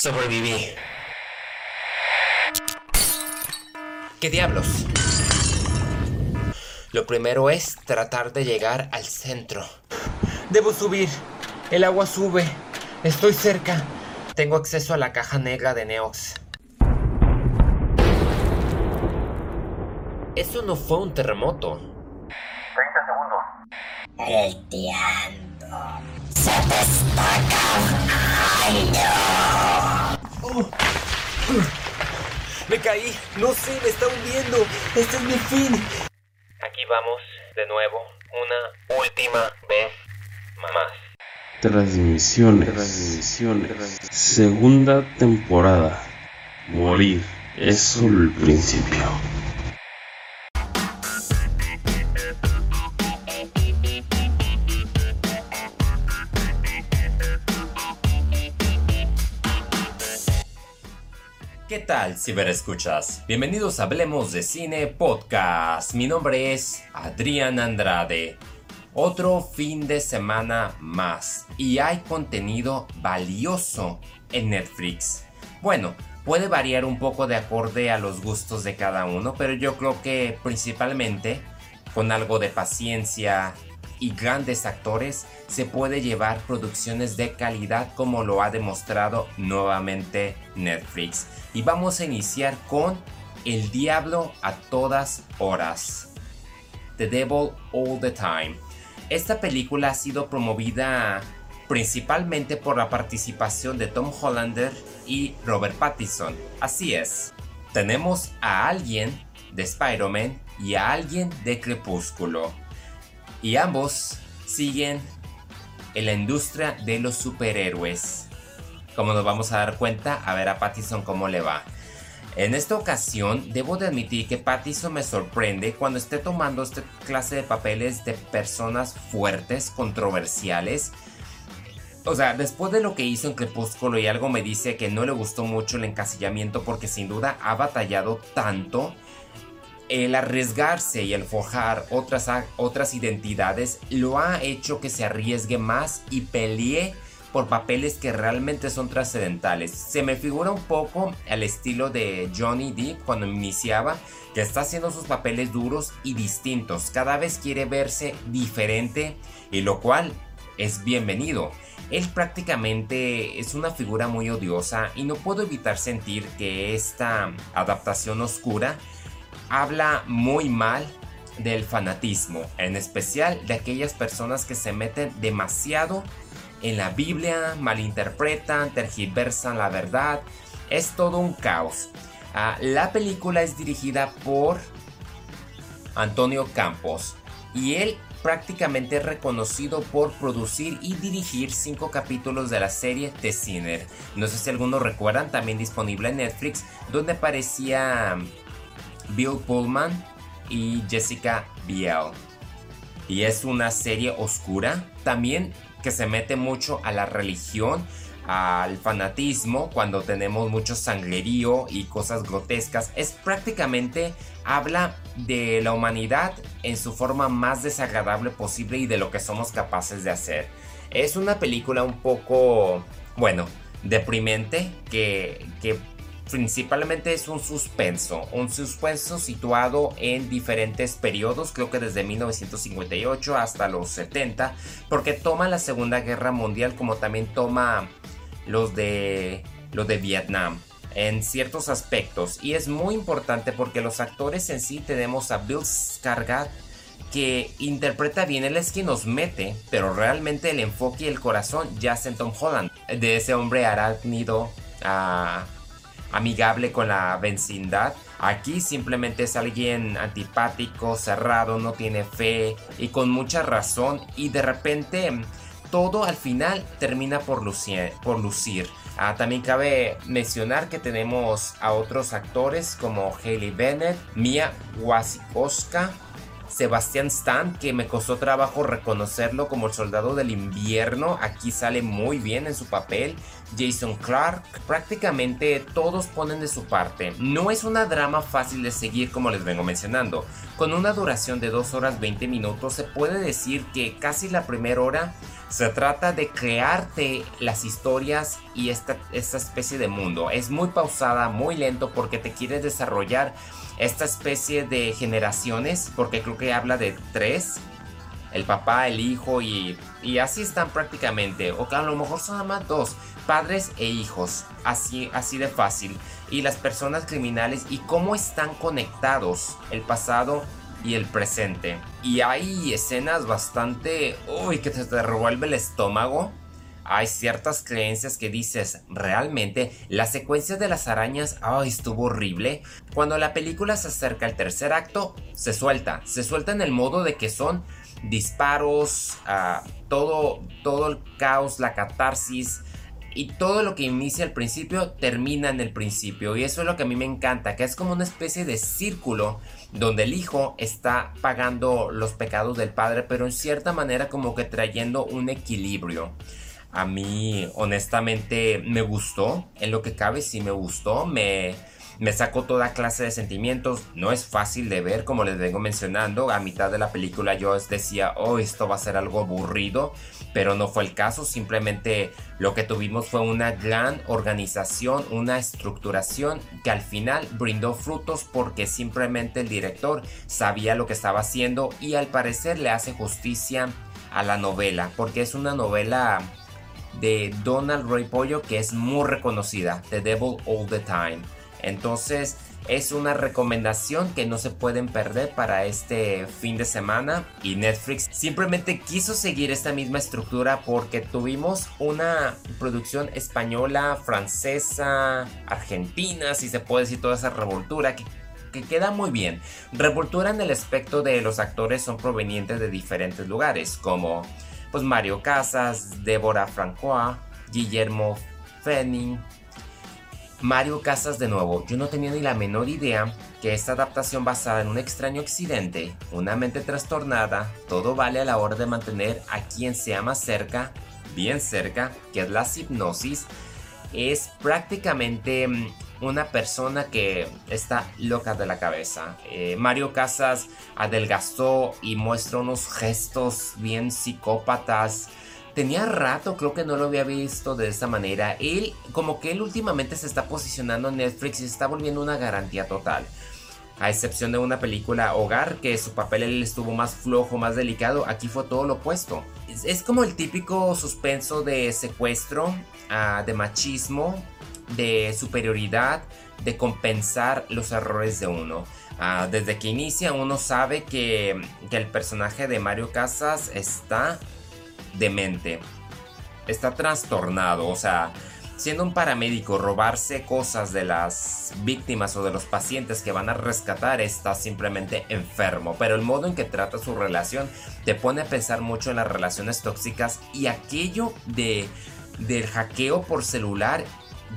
Sobreviví. ¿Qué diablos? Lo primero es tratar de llegar al centro. Debo subir. El agua sube. Estoy cerca. Tengo acceso a la caja negra de Neox. Eso no fue un terremoto. 30 segundos. El tiempo se te está acabando. Me caí. No sé, me está hundiendo. Este es mi fin. Aquí vamos, de nuevo, una última vez más. Transmisiones. Transmisiones. Segunda temporada. Morir es solo el principio. ¿Qué tal, ciberescuchas? Bienvenidos a Hablemos de Cine Podcast. Mi nombre es Adrián Andrade. Otro fin de semana más y hay contenido valioso en Netflix. Bueno, puede variar un poco de acorde a los gustos de cada uno, pero yo creo que principalmente con algo de paciencia y grandes actores se puede llevar producciones de calidad como lo ha demostrado nuevamente Netflix. Y vamos a iniciar con El Diablo a todas horas. The Devil All the Time. Esta película ha sido promovida principalmente por la participación de Tom Hollander y Robert Pattinson. Así es, tenemos a alguien de Spider-Man y a alguien de Crepúsculo. Y ambos siguen en la industria de los superhéroes. Como nos vamos a dar cuenta, a ver a Pattinson cómo le va. En esta ocasión, debo de admitir que Pattinson me sorprende cuando esté tomando esta clase de papeles de personas fuertes, controversiales. O sea, después de lo que hizo en Crepúsculo y algo me dice que no le gustó mucho el encasillamiento porque sin duda ha batallado tanto el arriesgarse y el forjar otras, otras identidades lo ha hecho que se arriesgue más y pelee por papeles que realmente son trascendentales. Se me figura un poco al estilo de Johnny Depp cuando iniciaba, que está haciendo sus papeles duros y distintos. Cada vez quiere verse diferente y lo cual es bienvenido. Él prácticamente es una figura muy odiosa y no puedo evitar sentir que esta adaptación oscura habla muy mal del fanatismo, en especial de aquellas personas que se meten demasiado en la Biblia, malinterpretan, tergiversan la verdad. Es todo un caos. Ah, la película es dirigida por Antonio Campos y él prácticamente es reconocido por producir y dirigir cinco capítulos de la serie The Sinner. No sé si algunos recuerdan, también disponible en Netflix, donde aparecía Bill Pullman y Jessica Biel. Y es una serie oscura, también que se mete mucho a la religión, al fanatismo, cuando tenemos mucho sangrerío y cosas grotescas. Es prácticamente habla de la humanidad en su forma más desagradable posible y de lo que somos capaces de hacer. Es una película un poco, bueno, deprimente que, que principalmente es un suspenso, un suspenso situado en diferentes periodos, creo que desde 1958 hasta los 70, porque toma la Segunda Guerra Mundial como también toma los de, los de Vietnam en ciertos aspectos. Y es muy importante porque los actores en sí tenemos a Bill Skarsgård que interpreta bien, él es quien nos mete, pero realmente el enfoque y el corazón yace en Tom Holland, de ese hombre arácnido a amigable con la vecindad. Aquí simplemente es alguien antipático, cerrado, no tiene fe y con mucha razón y de repente todo al final termina por lucir. Por lucir. Ah, también cabe mencionar que tenemos a otros actores como Hailey Bennett, Mia Wasikowska Sebastián Stan, que me costó trabajo reconocerlo como el soldado del invierno, aquí sale muy bien en su papel. Jason Clark, prácticamente todos ponen de su parte. No es una drama fácil de seguir como les vengo mencionando. Con una duración de 2 horas 20 minutos se puede decir que casi la primera hora se trata de crearte las historias y esta, esta especie de mundo. Es muy pausada, muy lento porque te quiere desarrollar esta especie de generaciones, porque creo que habla de tres, el papá, el hijo y, y así están prácticamente, o que a lo mejor son nada más dos, padres e hijos, así, así de fácil, y las personas criminales y cómo están conectados el pasado y el presente. Y hay escenas bastante, uy, que te, te revuelve el estómago hay ciertas creencias que dices, realmente la secuencia de las arañas, ay, estuvo horrible. Cuando la película se acerca al tercer acto, se suelta, se suelta en el modo de que son disparos, ah, todo, todo el caos, la catarsis, y todo lo que inicia al principio termina en el principio. Y eso es lo que a mí me encanta, que es como una especie de círculo donde el hijo está pagando los pecados del padre, pero en cierta manera como que trayendo un equilibrio. A mí honestamente me gustó, en lo que cabe sí me gustó, me, me sacó toda clase de sentimientos, no es fácil de ver como les vengo mencionando, a mitad de la película yo decía, oh esto va a ser algo aburrido, pero no fue el caso, simplemente lo que tuvimos fue una gran organización, una estructuración que al final brindó frutos porque simplemente el director sabía lo que estaba haciendo y al parecer le hace justicia a la novela, porque es una novela de Donald Ray Pollo que es muy reconocida, The Devil All the Time. Entonces es una recomendación que no se pueden perder para este fin de semana y Netflix simplemente quiso seguir esta misma estructura porque tuvimos una producción española, francesa, argentina, si se puede decir toda esa revoltura que que queda muy bien. Revoltura en el aspecto de los actores son provenientes de diferentes lugares, como pues Mario Casas, Débora Francois, Guillermo Fenning. Mario Casas de nuevo, yo no tenía ni la menor idea que esta adaptación basada en un extraño accidente, una mente trastornada, todo vale a la hora de mantener a quien se ama cerca, bien cerca, que es la hipnosis, es prácticamente mm, una persona que está loca de la cabeza. Eh, Mario Casas adelgazó y muestra unos gestos bien psicópatas. Tenía rato, creo que no lo había visto de esta manera. Él, como que él últimamente se está posicionando en Netflix y se está volviendo una garantía total. A excepción de una película Hogar, que su papel él estuvo más flojo, más delicado, aquí fue todo lo opuesto. Es, como el típico suspenso de secuestro, ah, de machismo, de superioridad, de compensar los errores de uno. Ah, desde que inicia uno sabe que, que el personaje de Mario Casas está demente, está trastornado, o sea, siendo un paramédico, robarse cosas de las víctimas o de los pacientes que van a rescatar está simplemente enfermo. Pero el modo en que trata su relación te pone a pensar mucho en las relaciones tóxicas y aquello de del hackeo por celular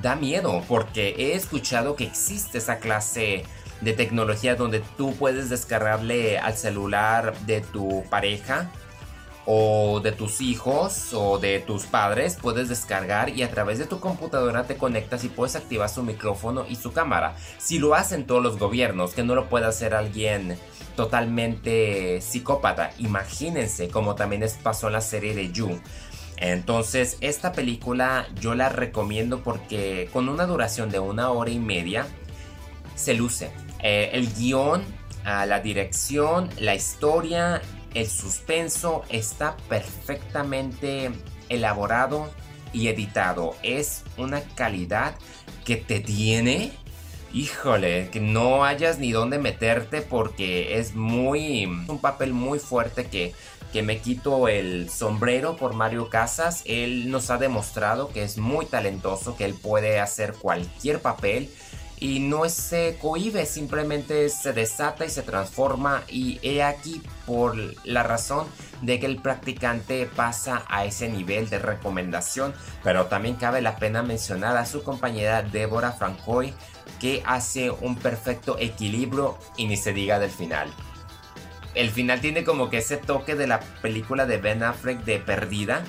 da miedo porque he escuchado que existe esa clase de tecnología donde tú puedes descargarle al celular de tu pareja o de tus hijos o de tus padres puedes descargar y a través de tu computadora te conectas y puedes activar su micrófono y su cámara. Si lo hacen todos los gobiernos, que no lo puede hacer alguien totalmente psicópata. Imagínense como también pasó en la serie de You. Entonces, esta película yo la recomiendo porque con una duración de una hora y media se luce. Eh, el guion, ah, la dirección, la historia, el suspenso está perfectamente elaborado y editado. Es una calidad que te tiene. Híjole, que no hayas ni dónde meterte porque es muy... un papel muy fuerte que que me quito el sombrero por Mario Casas. Él nos ha demostrado que es muy talentoso, que él puede hacer cualquier papel y no se cohibe, simplemente se desata y se transforma y he aquí por la razón de que el practicante pasa a ese nivel de recomendación, pero también cabe la pena mencionar a su compañera Débora Francoy que hace un perfecto equilibrio y ni se diga del final. El final tiene como que ese toque de la película de Ben Affleck de Perdida.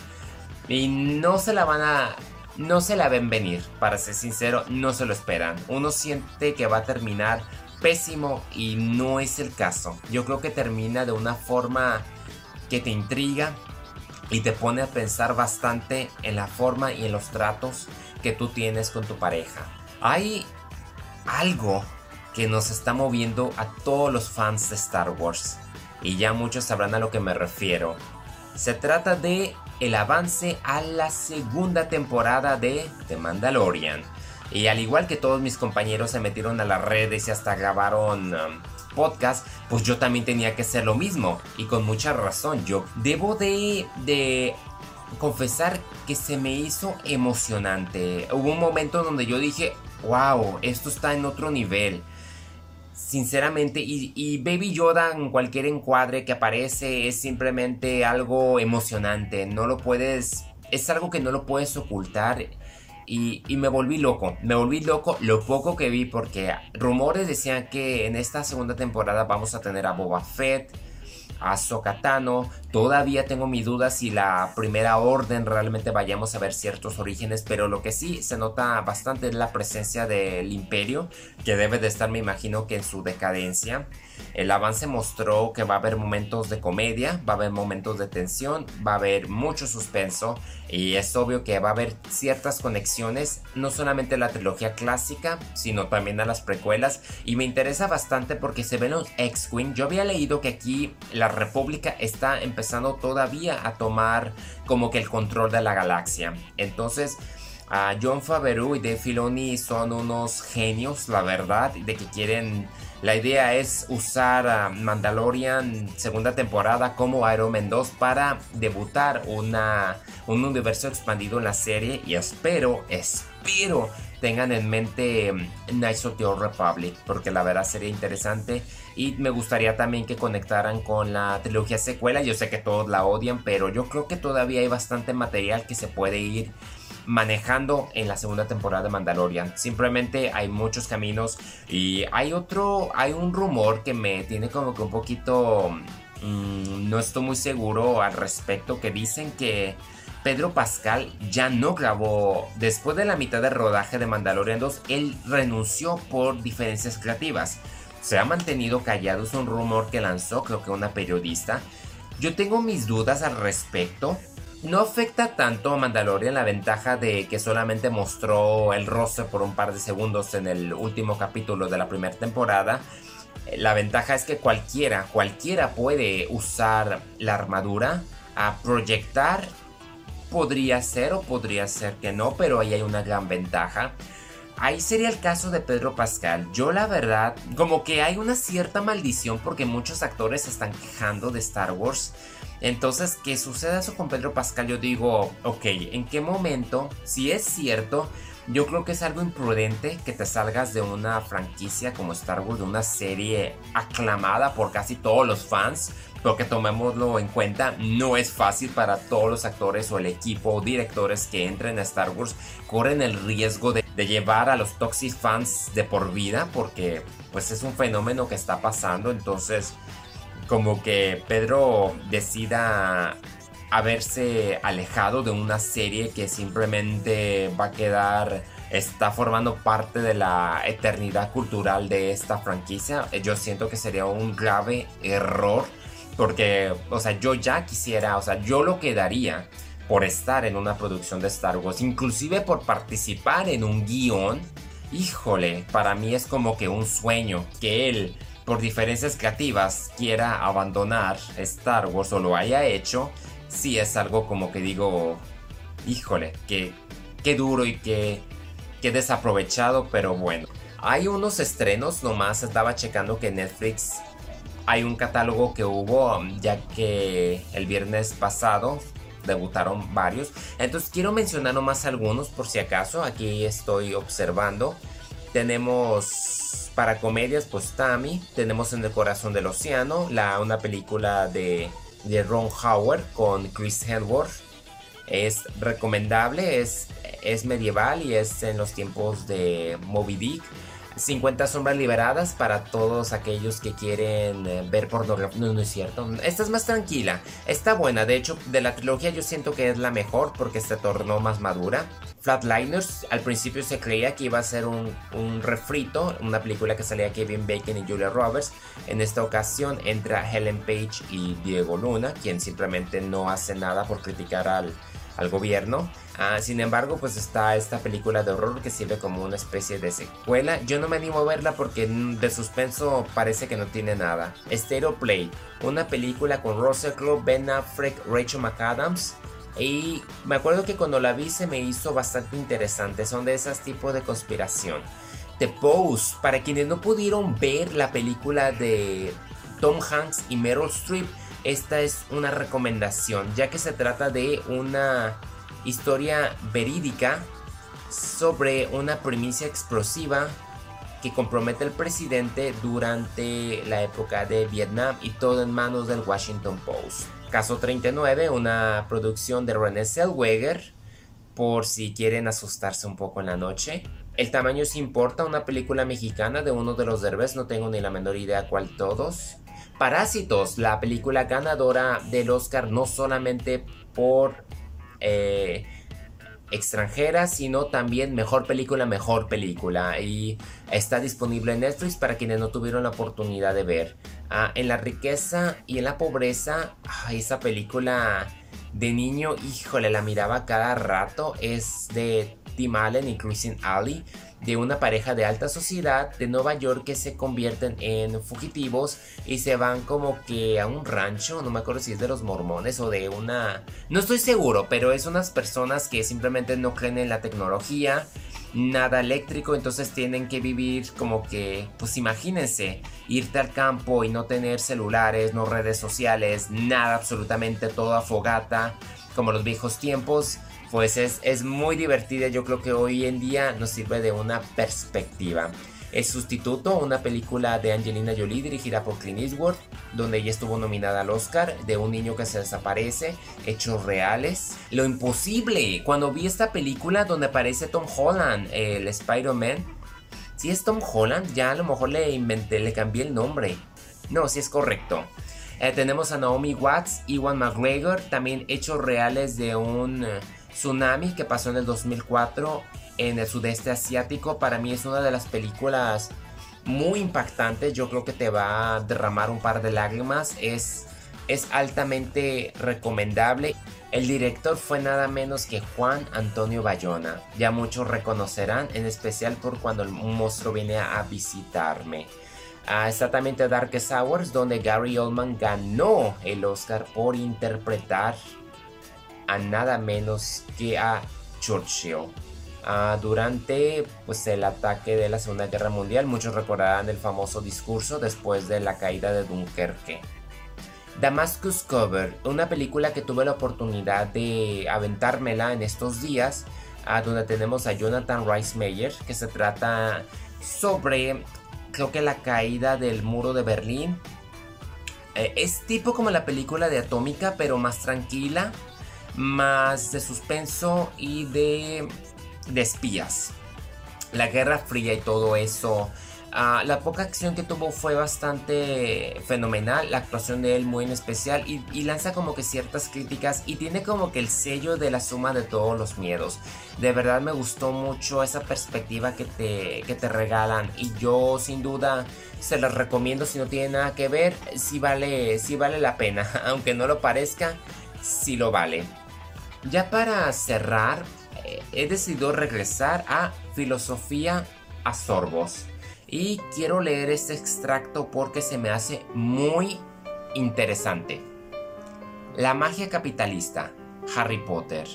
Y no se la van a... No se la ven venir, para ser sincero, no se lo esperan. Uno siente que va a terminar pésimo y no es el caso. Yo creo que termina de una forma que te intriga y te pone a pensar bastante en la forma y en los tratos que tú tienes con tu pareja. Hay algo que nos está moviendo a todos los fans de Star Wars y ya muchos sabrán a lo que me refiero. Se trata de el avance a la segunda temporada de The Mandalorian. Y al igual que todos mis compañeros se metieron a las redes y hasta grabaron um, podcast, pues yo también tenía que hacer lo mismo. Y con mucha razón, yo debo de, de confesar que se me hizo emocionante. Hubo un momento donde yo dije, wow, esto está en otro nivel sinceramente, y, Baby Yoda en cualquier encuadre que aparece es simplemente algo emocionante, no lo puedes, es algo que no lo puedes ocultar. Y, y, me volví loco, me volví loco lo poco que vi porque rumores decían que en esta segunda temporada vamos a tener a Boba Fett, a Sokatano. Todavía tengo mi duda si la primera orden realmente vayamos a ver ciertos orígenes, pero lo que sí se nota bastante es la presencia del imperio, que debe de estar, me imagino, que en su decadencia. El avance mostró que va a haber momentos de comedia, va a haber momentos de tensión, va a haber mucho suspenso y es obvio que va a haber ciertas conexiones, no solamente a la trilogía clásica, sino también a las precuelas y me interesa bastante porque se ven los X-Wing. Yo había leído que aquí la República está empezando todavía a tomar como que el control de la galaxia. Entonces, John Favreau y Dave Filoni son unos genios, la verdad, de que quieren la idea es usar a Mandalorian segunda temporada como Iron Man 2 para debutar una, un universo expandido en la serie y espero, espero tengan en mente mm, Knights of the Old Republic porque la verdad sería interesante y me gustaría también que conectaran con la trilogía secuela. Yo sé que todos la odian, pero yo creo que todavía hay bastante material que se puede ir manejando en la segunda temporada de Mandalorian. Simplemente hay muchos caminos y hay otro, hay un rumor que me tiene como que un poquito, mm, no estoy muy seguro al respecto, que dicen que Pedro Pascal ya no grabó, después de la mitad del rodaje de Mandalorian 2, él renunció por diferencias creativas. Se ha mantenido callado, es un rumor que lanzó creo que una periodista. Yo tengo mis dudas al respecto no afecta tanto a Mandalorian la ventaja de que solamente mostró el rostro por un par de segundos en el último capítulo de la primera temporada. La ventaja es que cualquiera, cualquiera puede usar la armadura a proyectar. Podría ser o podría ser que no, pero ahí hay una gran ventaja. Ahí sería el caso de Pedro Pascal. Yo la verdad, como que hay una cierta maldición porque muchos actores se están quejando de Star Wars entonces, que suceda eso con Pedro Pascal, yo digo, ok, ¿en qué momento? Si es cierto, yo creo que es algo imprudente que te salgas de una franquicia como Star Wars, de una serie aclamada por casi todos los fans, porque tomémoslo en cuenta, no es fácil para todos los actores o el equipo o directores que entren a Star Wars, corren el riesgo de, llevar a los toxic fans de por vida, porque pues es un fenómeno que está pasando, entonces como que Pedro decida haberse alejado de una serie que simplemente va a quedar está formando parte de la eternidad cultural de esta franquicia. Yo siento que sería un grave error porque, o sea, yo ya quisiera, o sea, yo lo quedaría por estar en una producción de Star Wars, inclusive por participar en un guion. Híjole, para mí es como que un sueño que él por diferencias creativas quiera abandonar Star Wars o lo haya hecho, sí es algo como que digo, híjole, que, qué duro y qué, qué desaprovechado, pero bueno. Hay unos estrenos, nomás estaba checando que Netflix hay un catálogo que hubo, ya que el viernes pasado debutaron varios. Entonces quiero mencionar nomás algunos por si acaso. Aquí estoy observando. Tenemos para comedias, pues Tammy. Tenemos En el Corazón del Océano, la, una película de, de Ron Howard con Chris Hemsworth. Es recomendable, es, es medieval y es en los tiempos de Moby Dick. 50 sombras liberadas para todos aquellos que quieren eh, ver pornografía. No, no es cierto. Esta es más tranquila. Está buena. De hecho, de la trilogía yo siento que es la mejor porque se tornó más madura. Flatliners, al principio se creía que iba a ser un, un refrito, una película que salía Kevin Bacon y Julia Roberts. En esta ocasión entra Helen Page y Diego Luna, quien simplemente no hace nada por criticar al, al gobierno. Ah, sin embargo, pues está esta película de horror que sirve como una especie de secuela. Yo no me animo a verla porque de suspenso parece que no tiene nada. Stereo Play, una película con Russell Crowe, Ben Affleck, Rachel McAdams. Y me acuerdo que cuando la vi se me hizo bastante interesante. Son de esos tipos de conspiración. The Pose, para quienes no pudieron ver la película de Tom Hanks y Meryl Streep, esta es una recomendación, ya que se trata de una historia verídica sobre una primicia explosiva que compromete al presidente durante la época de Vietnam y todo en manos del Washington Post. Caso 39, una producción de René Zellweger, por si quieren asustarse un poco en la noche. El tamaño sí importa, una película mexicana de uno de los derbes, no tengo ni la menor idea cuál todos. Parásitos, la película ganadora del Oscar no solamente por eh, extranjera, sino también mejor película, mejor película. Y está disponible en Netflix para quienes no tuvieron la oportunidad de ver. Ah, en la riqueza y en la pobreza, esa película de niño, híjole, la miraba cada rato. Es de Tim Allen y Christine Alley de una pareja de alta sociedad de Nueva York que se convierten en fugitivos y se van como que a un rancho, no me acuerdo si es de los mormones o de una... No estoy seguro, pero es unas personas que simplemente no creen en la tecnología, nada eléctrico, entonces tienen que vivir como que, pues imagínense, irte al campo y no tener celulares, no redes sociales, nada, absolutamente todo a fogata, como los viejos tiempos pues es, muy divertida. Yo creo que hoy en día nos sirve de una perspectiva. El sustituto, una película de Angelina Jolie dirigida por Clint Eastwood, donde ella estuvo nominada al Oscar, de un niño que se desaparece, hechos reales. Lo imposible, cuando vi esta película donde aparece Tom Holland, el Spider-Man, si es Tom Holland, ya a lo mejor le inventé, le cambié el nombre. No, si es correcto. Eh, tenemos a Naomi Watts, Iwan McGregor, también hechos reales de un Tsunami, que pasó en el 2004 en el sudeste asiático, para mí es una de las películas muy impactantes. Yo creo que te va a derramar un par de lágrimas. Es, es altamente recomendable. El director fue nada menos que Juan Antonio Bayona. Ya muchos reconocerán, en especial por cuando el monstruo viene a visitarme. Exactamente Darkest Hours, donde Gary Oldman ganó el Oscar por interpretar a nada menos que a Churchill. Ah, durante pues, el ataque de la Segunda Guerra Mundial, muchos recordarán el famoso discurso después de la caída de Dunkerque. Damascus Cover, una película que tuve la oportunidad de aventármela en estos días, ah, donde tenemos a Jonathan Rice Meyer, que se trata sobre, creo que la caída del muro de Berlín. Eh, es tipo como la película de Atómica, pero más tranquila más de suspenso y de, de espías. La Guerra Fría y todo eso. Ah, la poca acción que tuvo fue bastante fenomenal, la actuación de él muy en especial y, lanza como que ciertas críticas y tiene como que el sello de la suma de todos los miedos. De verdad me gustó mucho esa perspectiva que te, que te regalan y yo sin duda se las recomiendo si no tiene nada que ver, si vale, si vale la pena, aunque no lo parezca, si lo vale. Ya para cerrar, eh, he decidido regresar a Filosofía a Sorbos. Y quiero leer este extracto porque se me hace muy interesante. La magia capitalista, Harry Potter.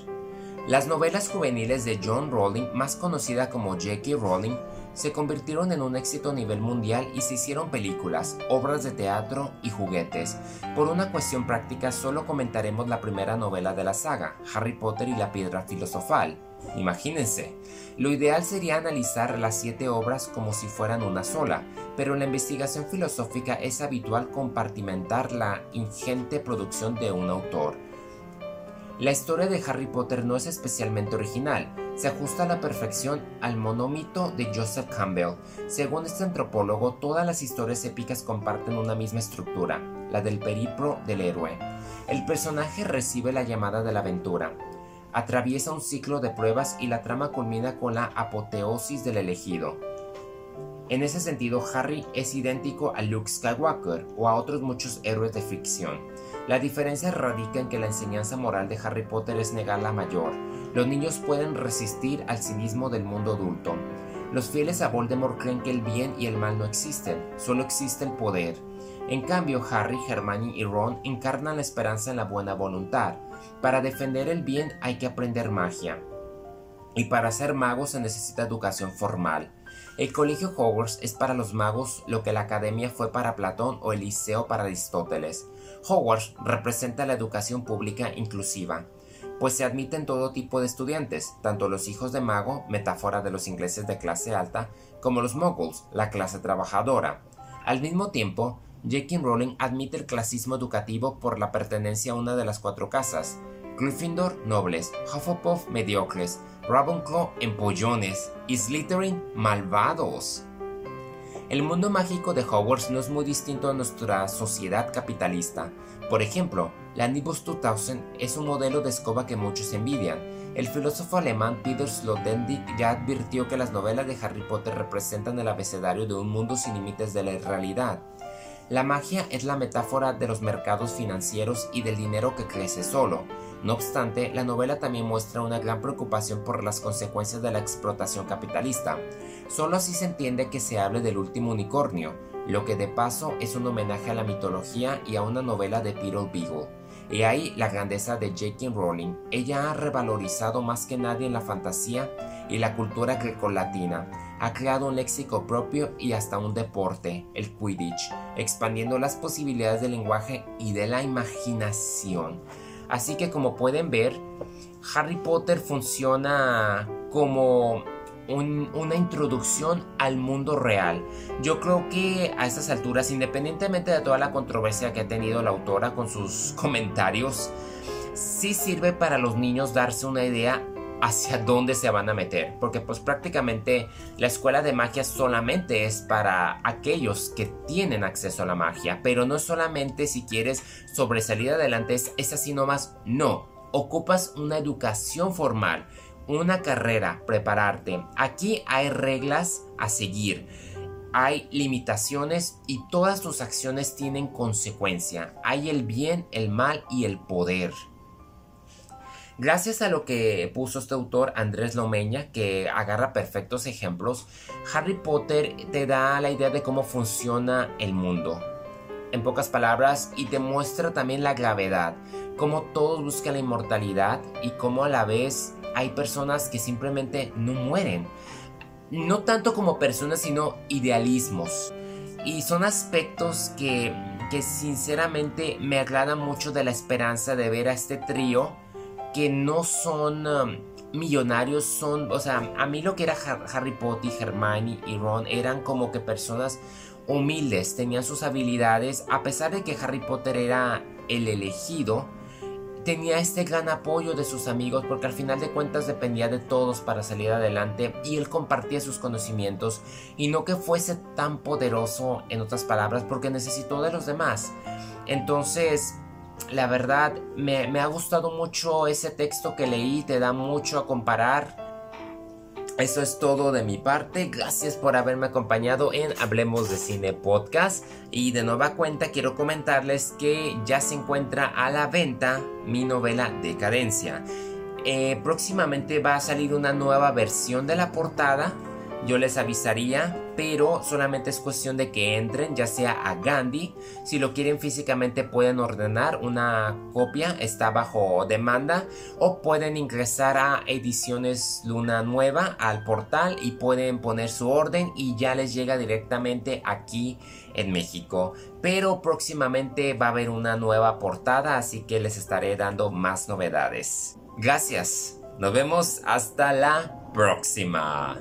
Las novelas juveniles de John Rowling, más conocida como J.K. Rowling, se convirtieron en un éxito a nivel mundial y se hicieron películas, obras de teatro y juguetes. Por una cuestión práctica solo comentaremos la primera novela de la saga, Harry Potter y la Piedra Filosofal. Imagínense. Lo ideal sería analizar las siete obras como si fueran una sola, pero en la investigación filosófica es habitual compartimentar la ingente producción de un autor. La historia de Harry Potter no es especialmente original, se ajusta a la perfección al monómito de Joseph Campbell. Según este antropólogo, todas las historias épicas comparten una misma estructura, la del periplo del héroe. El personaje recibe la llamada de la aventura, atraviesa un ciclo de pruebas y la trama culmina con la apoteosis del elegido. En ese sentido, Harry es idéntico a Luke Skywalker o a otros muchos héroes de ficción. La diferencia radica en que la enseñanza moral de Harry Potter es negar la mayor. Los niños pueden resistir al cinismo del mundo adulto. Los fieles a Voldemort creen que el bien y el mal no existen, solo existe el poder. En cambio, Harry, Hermione y Ron encarnan la esperanza en la buena voluntad. Para defender el bien hay que aprender magia. Y para ser magos se necesita educación formal. El colegio Hogwarts es para los magos lo que la academia fue para Platón o el liceo para Aristóteles. Hogwarts representa la educación pública inclusiva, pues se admiten todo tipo de estudiantes, tanto los hijos de mago, metáfora de los ingleses de clase alta, como los muggles, la clase trabajadora. Al mismo tiempo, J.K. Rowling admite el clasismo educativo por la pertenencia a una de las cuatro casas, Gryffindor nobles, Hufflepuff mediocres, Ravenclaw empollones y Slytherin malvados. El mundo mágico de Hogwarts no es muy distinto a nuestra sociedad capitalista. Por ejemplo, la Nimbus 2000 es un modelo de escoba que muchos envidian. El filósofo alemán Peter Sloterdijk ya advirtió que las novelas de Harry Potter representan el abecedario de un mundo sin límites de la realidad. La magia es la metáfora de los mercados financieros y del dinero que crece solo. No obstante, la novela también muestra una gran preocupación por las consecuencias de la explotación capitalista. Solo así se entiende que se hable del último unicornio, lo que de paso es un homenaje a la mitología y a una novela de Peter Beagle. Y ahí la grandeza de J.K. Rowling. Ella ha revalorizado más que nadie la fantasía y la cultura grecolatina. Ha creado un léxico propio y hasta un deporte, el Quidditch, expandiendo las posibilidades del lenguaje y de la imaginación. Así que como pueden ver, Harry Potter funciona como una introducción al mundo real. Yo creo que a estas alturas, independientemente de toda la controversia que ha tenido la autora con sus comentarios, sí sirve para los niños darse una idea hacia dónde se van a meter, porque pues prácticamente la escuela de magia solamente es para aquellos que tienen acceso a la magia, pero no solamente si quieres sobresalir adelante, es, así nomás, no, ocupas una educación formal una carrera, prepararte. Aquí hay reglas a seguir. Hay limitaciones y todas tus acciones tienen consecuencia. Hay el bien, el mal y el poder. Gracias a lo que puso este autor Andrés Lomeña, que agarra perfectos ejemplos, Harry Potter te da la idea de cómo funciona el mundo. En pocas palabras, y te muestra también la gravedad, cómo todos buscan la inmortalidad y cómo a la vez hay personas que simplemente no mueren. No tanto como personas, sino idealismos. Y son aspectos que, que sinceramente me agradan mucho de la esperanza de ver a este trío que no son um, millonarios, son, o sea, a mí lo que era Harry Potter, Hermione y Ron eran como que personas humildes, tenían sus habilidades, a pesar de que Harry Potter era el elegido, tenía este gran apoyo de sus amigos porque al final de cuentas dependía de todos para salir adelante y él compartía sus conocimientos y no que fuese tan poderoso en otras palabras porque necesitó de los demás. Entonces, la verdad, me, ha gustado mucho ese texto que leí, te da mucho a comparar eso es todo de mi parte. Gracias por haberme acompañado en Hablemos de Cine Podcast. Y de nueva cuenta quiero comentarles que ya se encuentra a la venta mi novela Decadencia. Eh, próximamente va a salir una nueva versión de la portada yo les avisaría, pero solamente es cuestión de que entren, ya sea a Gandhi. Si lo quieren físicamente pueden ordenar una copia, está bajo demanda. O pueden ingresar a Ediciones Luna Nueva al portal y pueden poner su orden y ya les llega directamente aquí en México. Pero próximamente va a haber una nueva portada, así que les estaré dando más novedades. Gracias. Nos vemos hasta la próxima.